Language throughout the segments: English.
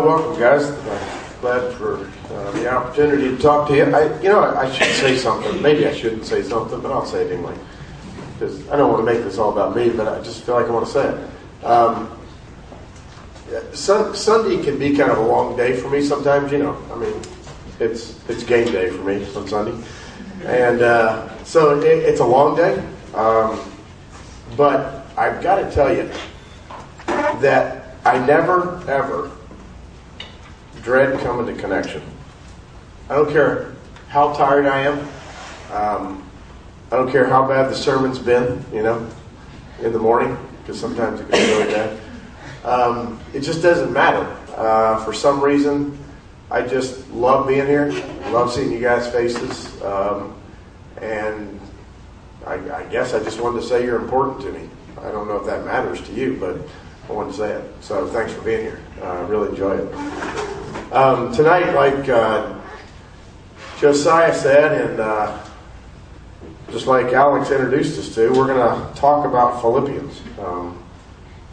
Welcome, guys. I'm glad for uh, the opportunity to talk to you. I, you know, I should say something. Maybe I shouldn't say something, but I'll say it anyway. Because I don't want to make this all about me, but I just feel like I want to say it. Um, sun, Sunday can be kind of a long day for me sometimes. You know, I mean, it's it's game day for me on Sunday, and uh, so it, it's a long day. Um, but I've got to tell you that I never ever dread coming to connection. I don't care how tired I am. Um, I don't care how bad the sermon's been, you know, in the morning, because sometimes it can be really bad. Um, it just doesn't matter. Uh, for some reason, I just love being here. Love seeing you guys' faces. Um, and I, I guess I just wanted to say you're important to me. I don't know if that matters to you, but I wanted to say it. So thanks for being here. Uh, I really enjoy it. Um, tonight, like uh, Josiah said, and uh, just like Alex introduced us to, we're going to talk about Philippians um,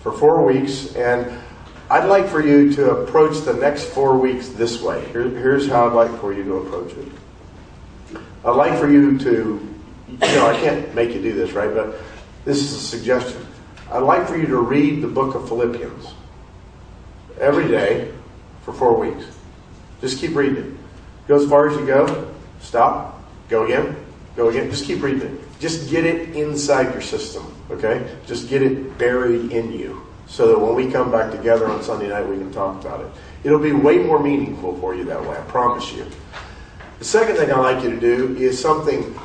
for four weeks. And I'd like for you to approach the next four weeks this way. Here, here's how I'd like for you to approach it. I'd like for you to, you know, I can't make you do this, right? But this is a suggestion. I'd like for you to read the book of Philippians every day for four weeks. Just keep reading it. Go as far as you go, stop, go again, go again. Just keep reading it. Just get it inside your system, okay? Just get it buried in you so that when we come back together on Sunday night, we can talk about it. It'll be way more meaningful for you that way, I promise you. The second thing I'd like you to do is something,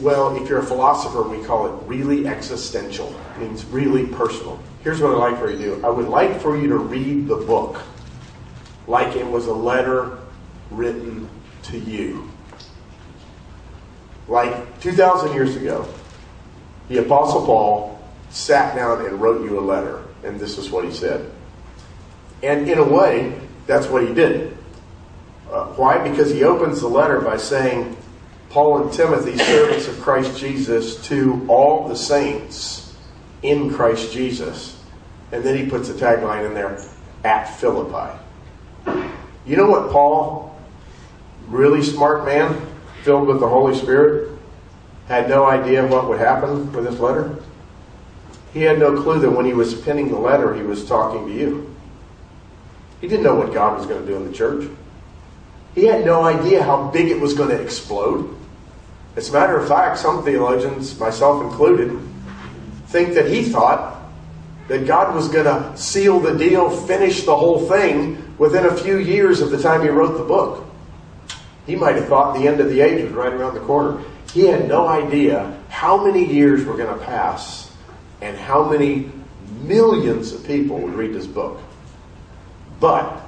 well, if you're a philosopher, we call it really existential. It means really personal. Here's what I'd like for you to do I would like for you to read the book like it was a letter written to you. Like 2,000 years ago, the Apostle Paul sat down and wrote you a letter, and this is what he said. And in a way, that's what he did. Uh, why? Because he opens the letter by saying, Paul and Timothy, servants of Christ Jesus, to all the saints in Christ Jesus. And then he puts a tagline in there, at Philippi. You know what Paul, really smart man, filled with the Holy Spirit, had no idea what would happen with this letter? He had no clue that when he was penning the letter, he was talking to you. He didn't know what God was going to do in the church. He had no idea how big it was going to explode. As a matter of fact, some theologians, myself included, think that he thought that God was going to seal the deal, finish the whole thing within a few years of the time he wrote the book. He might have thought the end of the age was right around the corner. He had no idea how many years were going to pass and how many millions of people would read this book. But,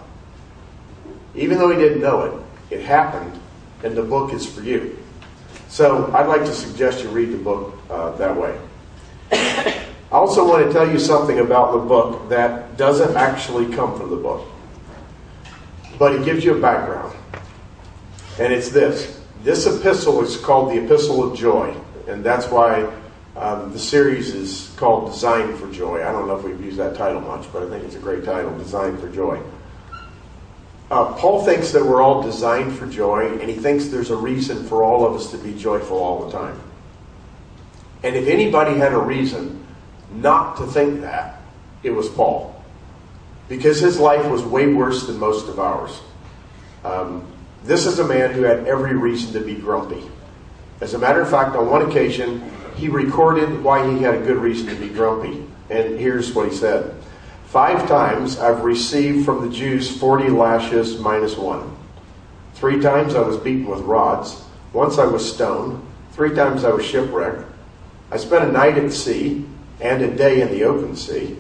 even though he didn't know it, it happened, and the book is for you. So, I'd like to suggest you read the book uh, that way. I also want to tell you something about the book that doesn't actually come from the book, but it gives you a background. And it's this this epistle is called the Epistle of Joy, and that's why um, the series is called Designed for Joy. I don't know if we've used that title much, but I think it's a great title Designed for Joy. Uh, Paul thinks that we're all designed for joy, and he thinks there's a reason for all of us to be joyful all the time. And if anybody had a reason not to think that, it was Paul. Because his life was way worse than most of ours. Um, this is a man who had every reason to be grumpy. As a matter of fact, on one occasion, he recorded why he had a good reason to be grumpy. And here's what he said Five times I've received from the Jews 40 lashes minus one. Three times I was beaten with rods. Once I was stoned. Three times I was shipwrecked. I spent a night at sea and a day in the open sea.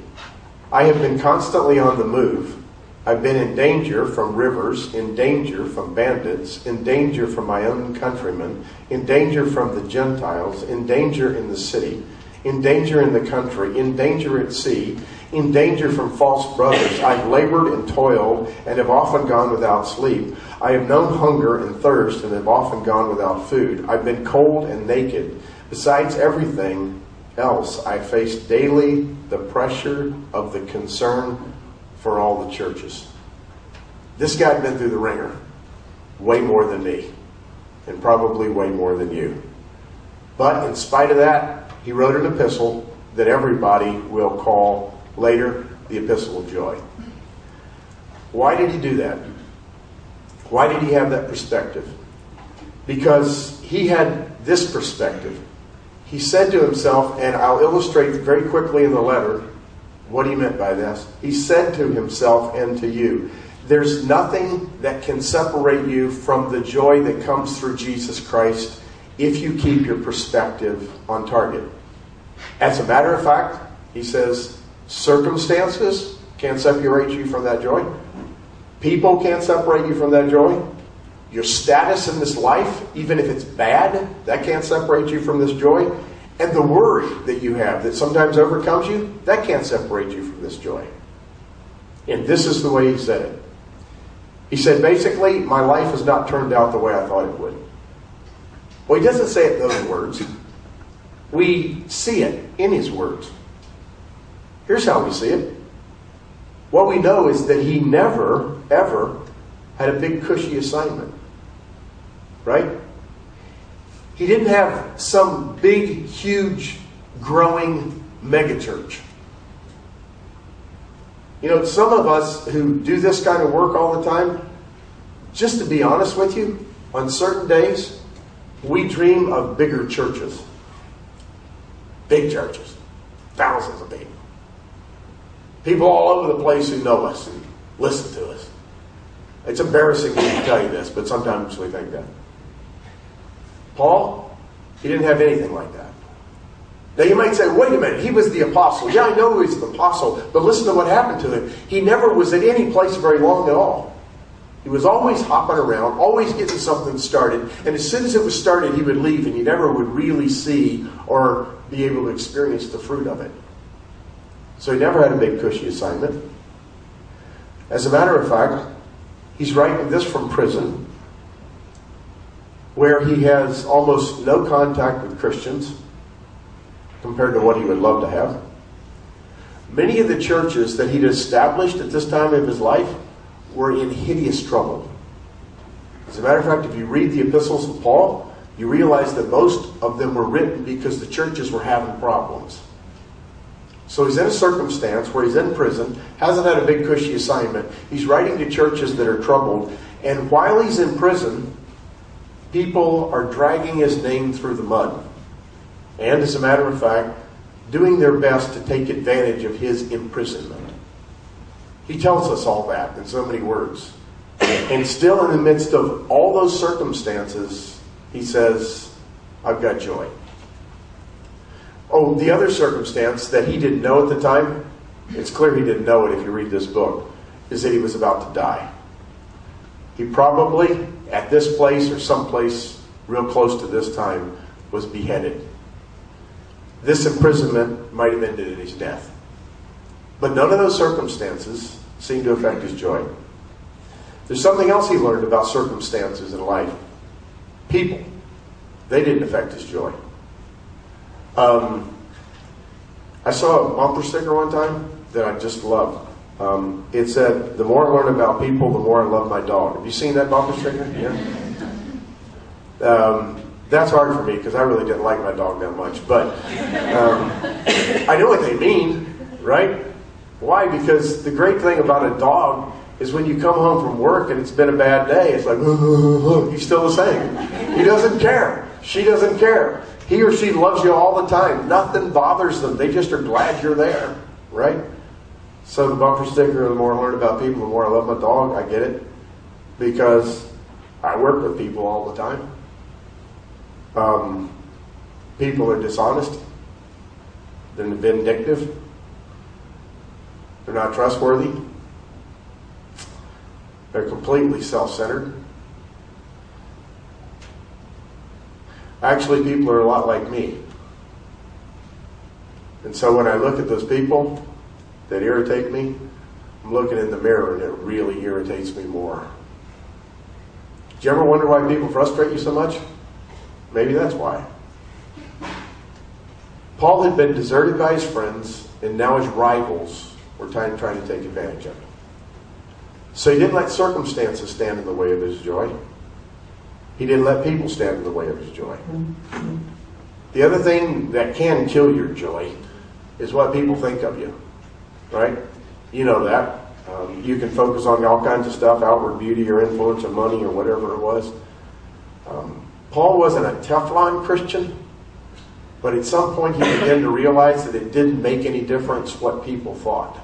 I have been constantly on the move. I've been in danger from rivers, in danger from bandits, in danger from my own countrymen, in danger from the Gentiles, in danger in the city, in danger in the country, in danger at sea, in danger from false brothers. I've labored and toiled and have often gone without sleep. I have known hunger and thirst and have often gone without food. I've been cold and naked. Besides everything else, I face daily the pressure of the concern for all the churches. This guy had been through the wringer way more than me, and probably way more than you. But in spite of that, he wrote an epistle that everybody will call later the Epistle of Joy. Why did he do that? Why did he have that perspective? Because he had this perspective. He said to himself, and I'll illustrate very quickly in the letter what he meant by this. He said to himself and to you, There's nothing that can separate you from the joy that comes through Jesus Christ if you keep your perspective on target. As a matter of fact, he says, circumstances can't separate you from that joy. People can't separate you from that joy. Your status in this life, even if it's bad, that can't separate you from this joy. And the worry that you have that sometimes overcomes you, that can't separate you from this joy. And this is the way he said it. He said, basically, my life has not turned out the way I thought it would. Well, he doesn't say it those words. We see it in his words. Here's how we see it. What we know is that he never, ever had a big, cushy assignment. Right? He didn't have some big, huge, growing megachurch. You know, some of us who do this kind of work all the time, just to be honest with you, on certain days, we dream of bigger churches. Big churches. Thousands of people. People all over the place who know us and listen to us. It's embarrassing to tell you this, but sometimes we think that. Paul, he didn't have anything like that. Now you might say, wait a minute, he was the apostle. Yeah, I know he was the apostle, but listen to what happened to him. He never was at any place very long at all. He was always hopping around, always getting something started, and as soon as it was started, he would leave, and you never would really see or be able to experience the fruit of it. So he never had a big cushy assignment. As a matter of fact, he's writing this from prison where he has almost no contact with Christians compared to what he would love to have. Many of the churches that he'd established at this time of his life were in hideous trouble. As a matter of fact, if you read the epistles of Paul, you realize that most of them were written because the churches were having problems. So he's in a circumstance where he's in prison, hasn't had a big cushy assignment. He's writing to churches that are troubled. And while he's in prison, people are dragging his name through the mud. And as a matter of fact, doing their best to take advantage of his imprisonment. He tells us all that in so many words. And still, in the midst of all those circumstances, he says, I've got joy. Oh, the other circumstance that he didn't know at the time, it's clear he didn't know it if you read this book, is that he was about to die. He probably, at this place or someplace real close to this time, was beheaded. This imprisonment might have ended in his death. But none of those circumstances seemed to affect his joy. There's something else he learned about circumstances in life. People. They didn't affect his joy. Um, I saw a bumper sticker one time that I just loved. Um, it said, "The more I learn about people, the more I love my dog." Have you seen that bumper sticker? Yeah. Um, that's hard for me because I really didn't like my dog that much, but um, I know what they mean, right? Why? Because the great thing about a dog is when you come home from work and it's been a bad day, it's like he's still the same. He doesn't care. She doesn't care. He or she loves you all the time. Nothing bothers them. They just are glad you're there, right? So the bumper sticker, the more I learn about people, the more I love my dog. I get it. Because I work with people all the time. Um, people are dishonest. They're vindictive. They're not trustworthy. They're completely self centered. Actually, people are a lot like me. And so when I look at those people that irritate me, I'm looking in the mirror and it really irritates me more. Do you ever wonder why people frustrate you so much? Maybe that's why. Paul had been deserted by his friends, and now his rivals were trying, trying to take advantage of him. So he didn't let circumstances stand in the way of his joy. He didn't let people stand in the way of his joy. The other thing that can kill your joy is what people think of you, right? You know that. Um, you can focus on all kinds of stuff, outward beauty or influence or money or whatever it was. Um, Paul wasn't a Teflon Christian, but at some point he began to realize that it didn't make any difference what people thought.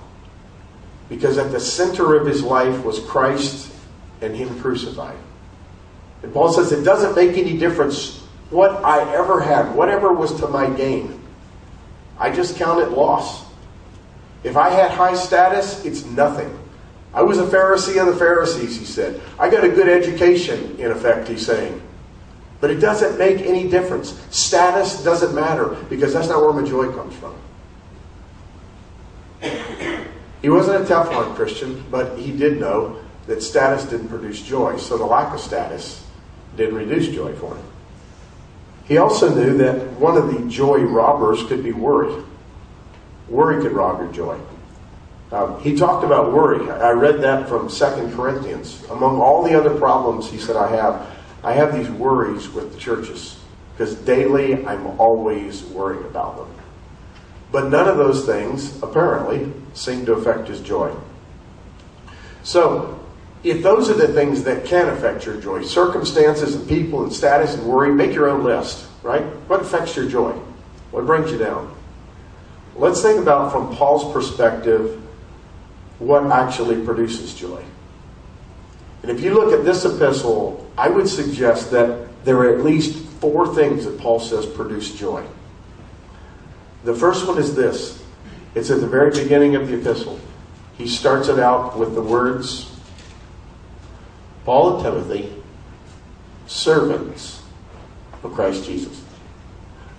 Because at the center of his life was Christ and him crucified. And Paul says it doesn't make any difference what I ever had, whatever was to my gain. I just count it loss. If I had high status, it's nothing. I was a Pharisee of the Pharisees, he said. I got a good education, in effect, he's saying. But it doesn't make any difference. Status doesn't matter because that's not where my joy comes from. He wasn't a Teflon Christian, but he did know that status didn't produce joy. So the lack of status didn't reduce joy for him. He also knew that one of the joy robbers could be worry. Worry could rob your joy. Um, he talked about worry. I read that from Second Corinthians. Among all the other problems he said I have, I have these worries with the churches because daily I'm always worried about them. But none of those things, apparently, seem to affect his joy. So, if those are the things that can affect your joy, circumstances and people and status and worry, make your own list, right? What affects your joy? What brings you down? Let's think about from Paul's perspective what actually produces joy. And if you look at this epistle, I would suggest that there are at least four things that Paul says produce joy. The first one is this it's at the very beginning of the epistle. He starts it out with the words Paul and Timothy, servants of Christ Jesus.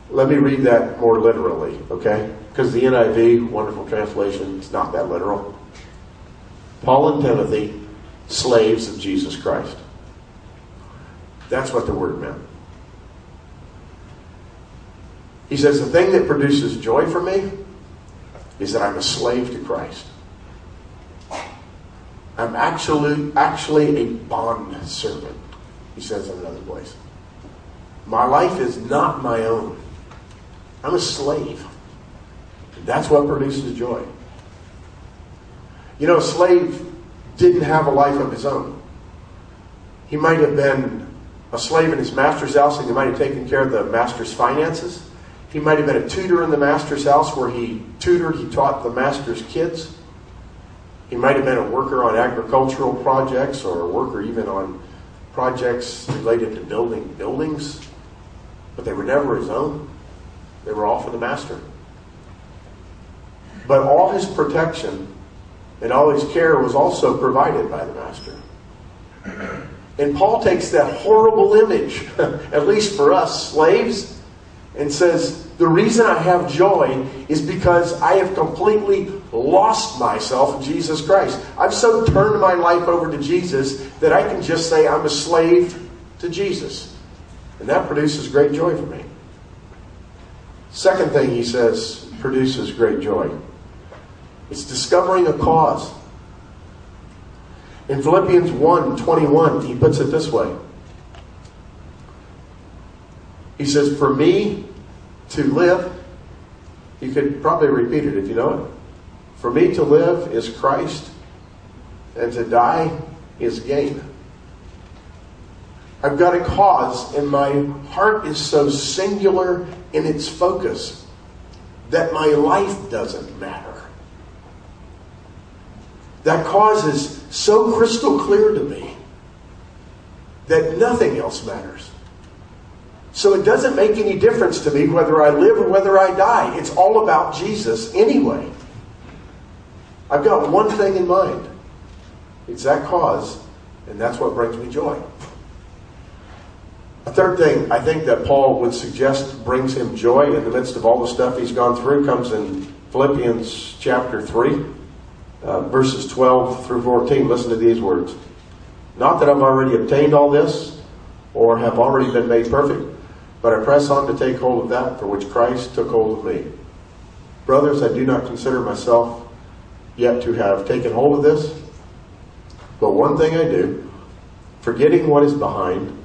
Let me read that more literally, okay? Because the NIV, wonderful translation, it's not that literal. Paul and Timothy, slaves of Jesus Christ. That's what the word meant. He says, The thing that produces joy for me is that I'm a slave to Christ. I'm actually, actually a bond servant, he says in another place. My life is not my own. I'm a slave. That's what produces joy. You know, a slave didn't have a life of his own. He might have been a slave in his master's house and he might have taken care of the master's finances. He might have been a tutor in the master's house where he tutored, he taught the master's kids. He might have been a worker on agricultural projects or a worker even on projects related to building buildings, but they were never his own. They were all for the master. But all his protection and all his care was also provided by the master. And Paul takes that horrible image, at least for us slaves, and says, The reason I have joy is because I have completely lost myself in Jesus Christ. I've so turned my life over to Jesus that I can just say I'm a slave to Jesus. And that produces great joy for me. Second thing he says produces great joy it's discovering a cause. In Philippians 1 21, he puts it this way. He says, For me to live, you could probably repeat it if you know it. For me to live is Christ, and to die is gain. I've got a cause, and my heart is so singular in its focus that my life doesn't matter. That cause is so crystal clear to me that nothing else matters. So it doesn't make any difference to me whether I live or whether I die. It's all about Jesus anyway. I've got one thing in mind it's that cause, and that's what brings me joy. A third thing I think that Paul would suggest brings him joy in the midst of all the stuff he's gone through comes in Philippians chapter 3, uh, verses 12 through 14. Listen to these words. Not that I've already obtained all this or have already been made perfect, but I press on to take hold of that for which Christ took hold of me. Brothers, I do not consider myself yet to have taken hold of this, But one thing I do, forgetting what is behind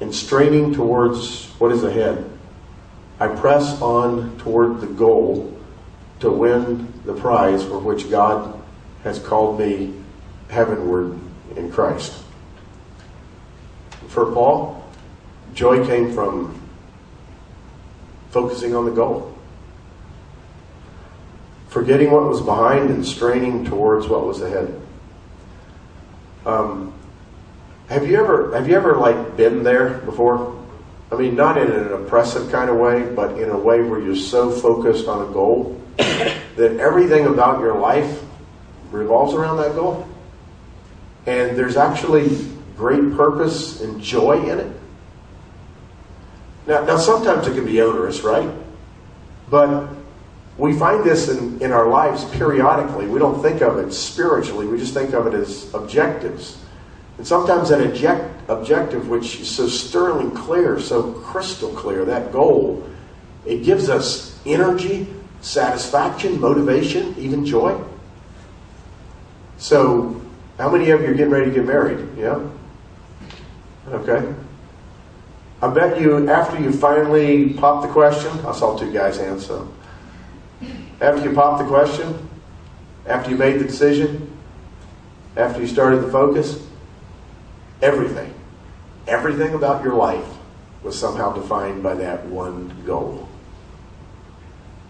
and straining towards what is ahead, I press on toward the goal to win the prize for which God has called me heavenward in Christ. For Paul, joy came from focusing on the goal. Forgetting what was behind and straining towards what was ahead. Um, have you ever have you ever like been there before? I mean, not in an oppressive kind of way, but in a way where you're so focused on a goal that everything about your life revolves around that goal. And there's actually great purpose and joy in it. Now, now sometimes it can be onerous, right? But we find this in, in our lives periodically. We don't think of it spiritually, we just think of it as objectives. And sometimes that object, objective, which is so sterling clear, so crystal clear, that goal, it gives us energy, satisfaction, motivation, even joy. So, how many of you are getting ready to get married? Yeah? Okay. I bet you, after you finally pop the question, I saw two guys' hands. After you popped the question, after you made the decision, after you started the focus, everything, everything about your life was somehow defined by that one goal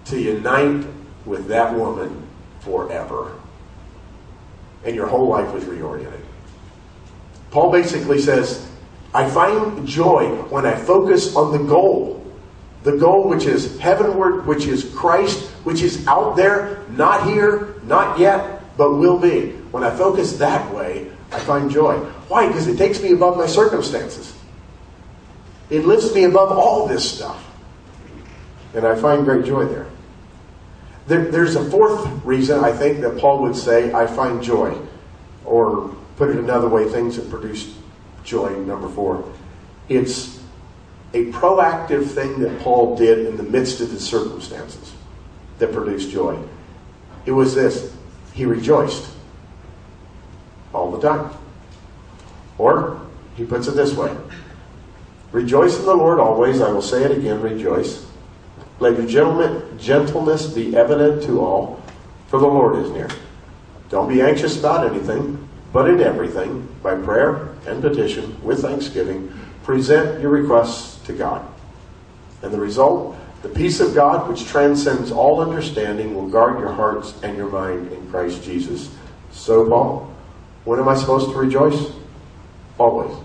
to unite with that woman forever. And your whole life was reoriented. Paul basically says, I find joy when I focus on the goal. The goal which is heavenward, which is Christ, which is out there, not here, not yet, but will be. When I focus that way, I find joy. Why? Because it takes me above my circumstances. It lifts me above all this stuff. And I find great joy there. there. There's a fourth reason I think that Paul would say, I find joy. Or put it another way, things that produce joy, number four. It's a proactive thing that Paul did in the midst of the circumstances that produced joy. It was this he rejoiced all the time. Or, he puts it this way Rejoice in the Lord always. I will say it again, rejoice. Let your gentleness be evident to all, for the Lord is near. Don't be anxious about anything, but in everything, by prayer and petition, with thanksgiving, present your requests to God. And the result, the peace of God, which transcends all understanding, will guard your hearts and your mind in Christ Jesus. So, Paul, when am I supposed to rejoice? Always.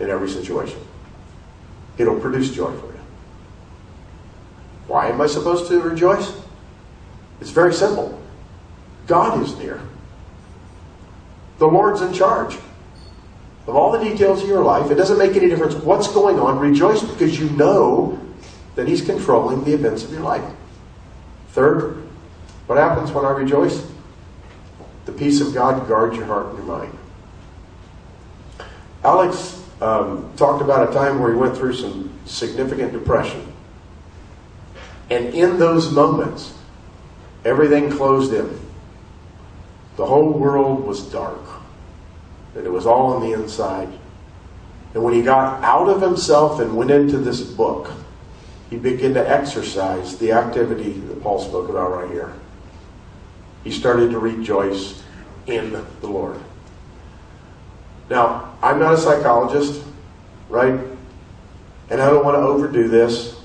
In every situation. It'll produce joy for you. Why am I supposed to rejoice? It's very simple. God is near. The Lord's in charge of all the details of your life. It doesn't make any difference what's going on. Rejoice because you know that He's controlling the events of your life. Third, what happens when I rejoice? The peace of God guards your heart and your mind. Alex um, talked about a time where he went through some significant depression. And in those moments, everything closed in. The whole world was dark. And it was all on the inside. And when he got out of himself and went into this book, he began to exercise the activity that Paul spoke about right here. He started to rejoice in the Lord. Now, I'm not a psychologist, right? And I don't want to overdo this.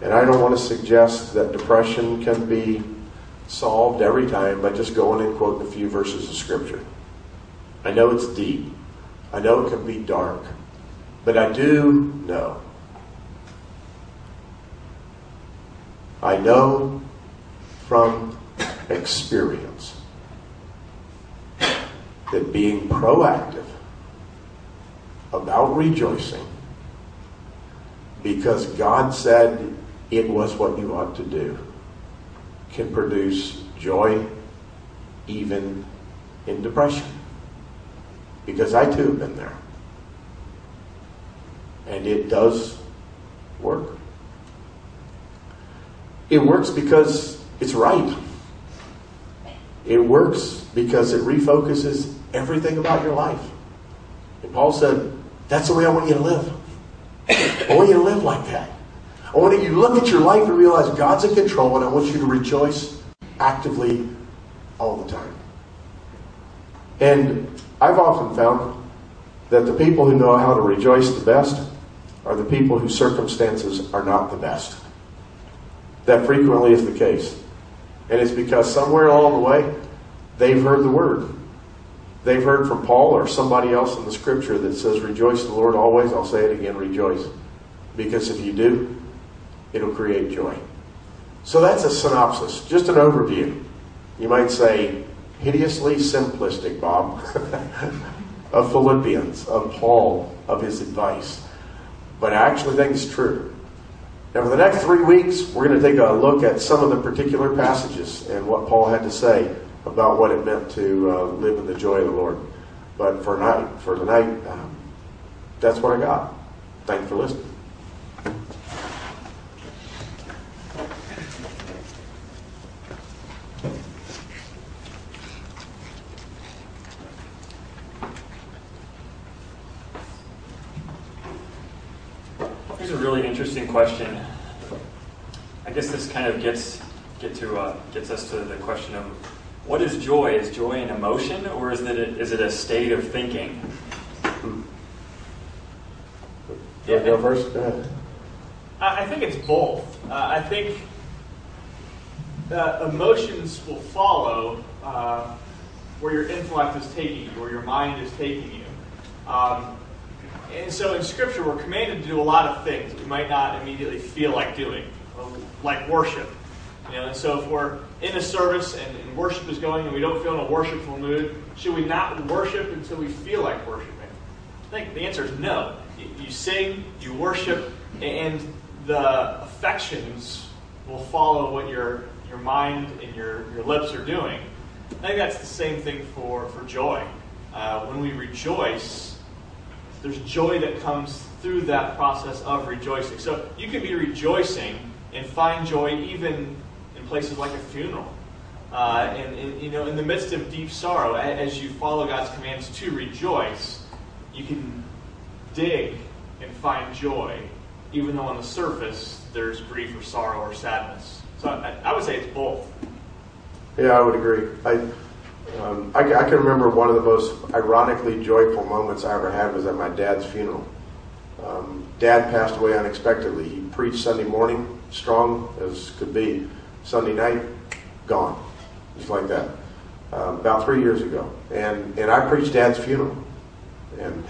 And I don't want to suggest that depression can be solved every time by just going and quoting a few verses of Scripture. I know it's deep. I know it can be dark. But I do know. I know from experience that being proactive about rejoicing because God said it was what you ought to do can produce joy even in depression. Because I too have been there. And it does work. It works because it's right. It works because it refocuses everything about your life. And Paul said, That's the way I want you to live. I want you to live like that. I want you to look at your life and realize God's in control, and I want you to rejoice actively all the time. And I've often found that the people who know how to rejoice the best are the people whose circumstances are not the best. That frequently is the case. And it's because somewhere along the way, they've heard the word. They've heard from Paul or somebody else in the scripture that says, Rejoice the Lord always. I'll say it again, rejoice. Because if you do, it'll create joy. So that's a synopsis, just an overview. You might say, hideously simplistic, Bob, of Philippians, of Paul, of his advice. But I actually think it's true. Now, for the next three weeks, we're going to take a look at some of the particular passages and what Paul had to say about what it meant to uh, live in the joy of the Lord. But for for tonight, um, that's what I got. Thank you for listening. Here's a really interesting question. I guess this kind of gets get to uh, gets us to the question of what is joy? Is joy an emotion, or is it a, is it a state of thinking? You want to go first? Go ahead. I I think it's both. Uh, I think uh, emotions will follow uh, where your intellect is taking you, where your mind is taking you. Um, and so in Scripture, we're commanded to do a lot of things we might not immediately feel like doing, like worship. You know, and so if we're in a service and, and worship is going and we don't feel in a worshipful mood, should we not worship until we feel like worshiping? I think the answer is no. You, sing, you worship, and the affections will follow what your your mind and your, your lips are doing. I think that's the same thing for, for joy. Uh, when we rejoice, there's joy that comes through that process of rejoicing. So you can be rejoicing and find joy even in places like a funeral. Uh, and, and, you know, in the midst of deep sorrow, as you follow God's commands to rejoice, you can dig and find joy, even though on the surface there's grief or sorrow or sadness. So I, I would say it's both. Yeah, I would agree. I, um, I, I can remember one of the most ironically joyful moments I ever had was at my dad's funeral. Um, Dad passed away unexpectedly. He preached Sunday morning, strong as could be. Sunday night, gone, just like that. Um, about three years ago, and and I preached Dad's funeral, and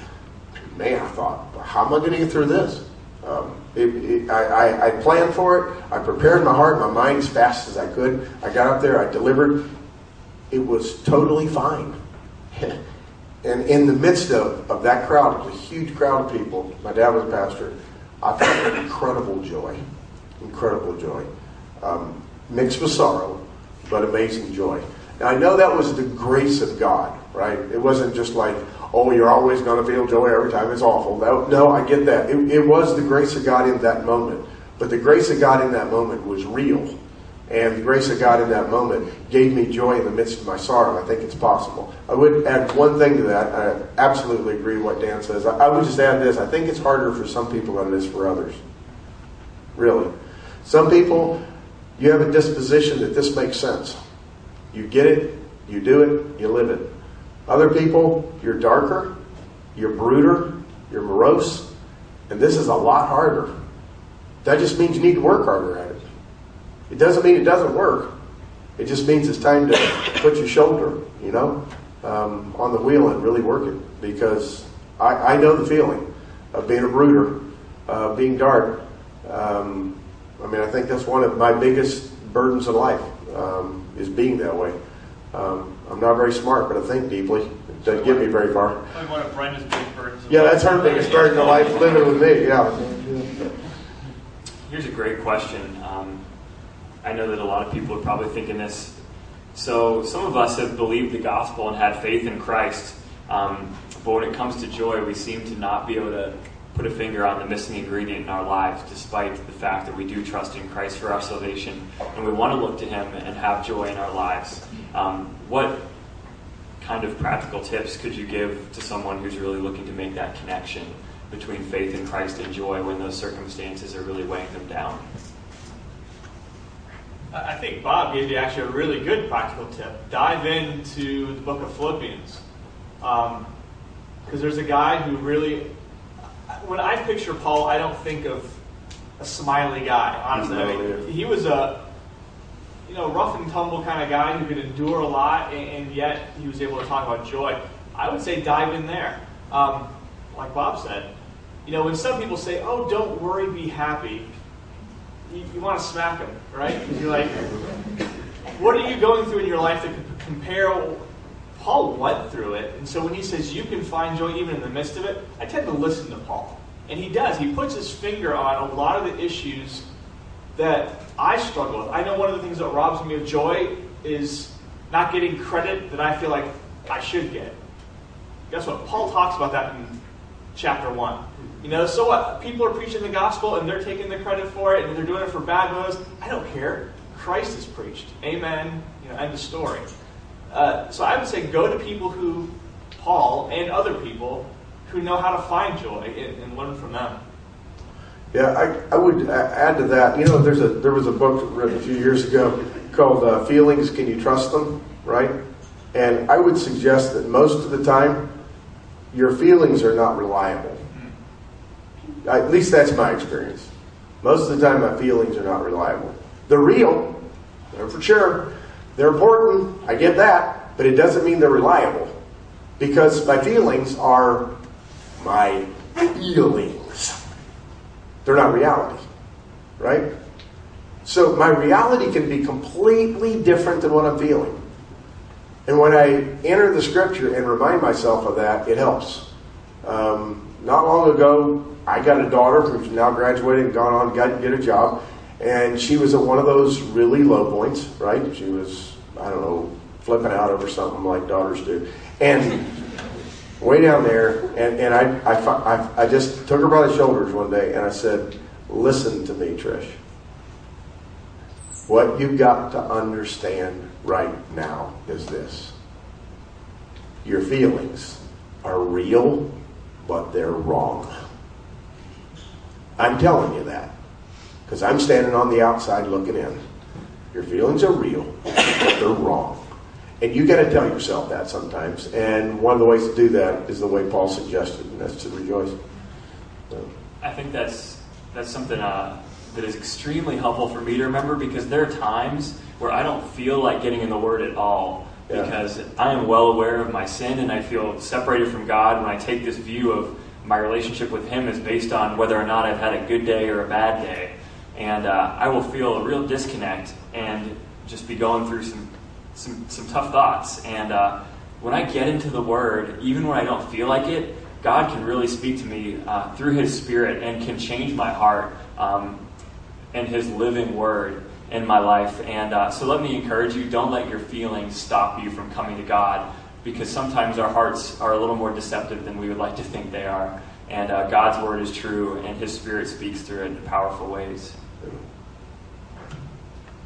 man, I thought, how am I going to get through this? Um, it, it, I, I, I planned for it. I prepared my heart, my mind as fast as I could. I got up there, I delivered. It was totally fine. and in the midst of, of that crowd, it was a huge crowd of people. My dad was a pastor. I felt an incredible joy, incredible joy, um, mixed with sorrow, but amazing joy. Now I know that was the grace of God, right? It wasn't just like, oh, you're always going to feel joy every time it's awful. That, no, I get that. It, it was the grace of God in that moment. But the grace of God in that moment was real. And the grace of God in that moment gave me joy in the midst of my sorrow. I think it's possible. I would add one thing to that. I absolutely agree what Dan says. I, I would just add this. I think it's harder for some people than it is for others. Really. Some people, you have a disposition that this makes sense. You get it, you do it, you live it. Other people, you're darker, you're brooder, you're morose, and this is a lot harder. That just means you need to work harder at it. It doesn't mean it doesn't work. It just means it's time to put your shoulder, you know, um, on the wheel and really work it. Because I, I know the feeling of being a brooder, uh, being dark. Um, I mean, I think that's one of my biggest burdens in life um, is being that way. Um, I'm not very smart, but I think deeply. It doesn't get me very far. Probably one of Brenda's big burdens. Yeah, that's her biggest burden in life, living with me. Yeah. Here's a great question. Um, I know that a lot of people are probably thinking this. So, some of us have believed the gospel and had faith in Christ, um, but when it comes to joy, we seem to not be able to put a finger on the missing ingredient in our lives, despite the fact that we do trust in Christ for our salvation and we want to look to Him and have joy in our lives. Um, what kind of practical tips could you give to someone who's really looking to make that connection between faith in Christ and joy when those circumstances are really weighing them down? I think Bob gave you actually a really good practical tip. Dive into the book of Philippians. Because um, there's a guy who really, when I picture Paul, I don't think of a smiley guy, honestly. I mean, he was a, you know, rough and tumble kind of guy who could endure a lot, and, and, yet he was able to talk about joy. I would say dive in there. Um, like Bob said, you know, when some people say, oh, don't worry, be happy, you, you want to smack them, right? Because you're like, what are you going through in your life that could compare? Paul went through it, and so when he says you can find joy even in the midst of it, I tend to listen to Paul. And he does. He puts his finger on a lot of the issues that I struggle with. I know one of the things that robs me of joy is not getting credit that I feel like I should get. Guess what? Paul talks about that in chapter 1. You know, so what? People are preaching the gospel and they're taking the credit for it and they're doing it for bad motives. I don't care. Christ is preached. Amen. You know, end of story. Uh, so I would say go to people who, Paul and other people, who know how to find joy and, and learn from them. Yeah, I, I would add to that. You know, there's a there was a book written a few years ago called uh, "Feelings: Can You Trust Them?" Right, and I would suggest that most of the time, your feelings are not reliable. At least that's my experience. Most of the time, my feelings are not reliable. They're real, they're for sure. They're important. I get that, but it doesn't mean they're reliable because my feelings are my feelings. They're not reality, right? So my reality can be completely different than what I'm feeling. And when I enter the scripture and remind myself of that, it helps. Um, not long ago, I got a daughter who's now graduated and gone on got get a job, and she was at one of those really low points, right? She was, I don't know, flipping out over something like daughters do. And way down there, and, and I, I, I, I just took her by the shoulders one day and I said, Listen to me, Trish. What you've got to understand right now is this your feelings are real, but they're wrong. I'm telling you that because I'm standing on the outside looking in. Your feelings are real, but they're wrong. And you got to tell yourself that sometimes. And one of the ways to do that is the way Paul suggested, and that's to rejoice. So. I think that's that's something uh, that is extremely helpful for me to remember because there are times where I don't feel like getting in the Word at all yeah. because I am well aware of my sin and I feel separated from God when I take this view of my relationship with Him is based on whether or not I've had a good day or a bad day. And uh, I will feel a real disconnect and just be going through some some, some tough thoughts. And uh, when I get into the Word, even when I don't feel like it, God can really speak to me uh, through His Spirit and can change my heart um, and His living Word in my life. And uh, so let me encourage you don't let your feelings stop you from coming to God because sometimes our hearts are a little more deceptive than we would like to think they are. And uh, God's Word is true, and His Spirit speaks through it in powerful ways.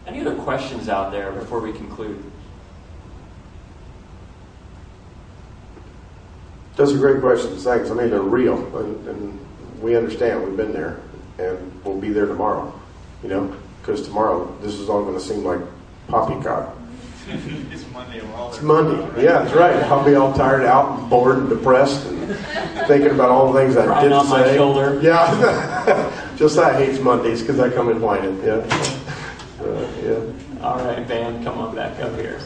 Any other questions out there before we conclude? Those are great questions. Thanks. I mean, they're real, and, and we understand. We've been there, and we'll be there tomorrow. You know, because tomorrow this is all going to seem like poppycock. it's Monday. It's Monday. Right? Yeah, that's right. I'll be all tired out, and bored, and depressed, and thinking about all the things I Crying didn't say. shoulder. Yeah, just I hate Mondays because I come in whining. Yeah. Uh, yeah. All right, band, come on back up here.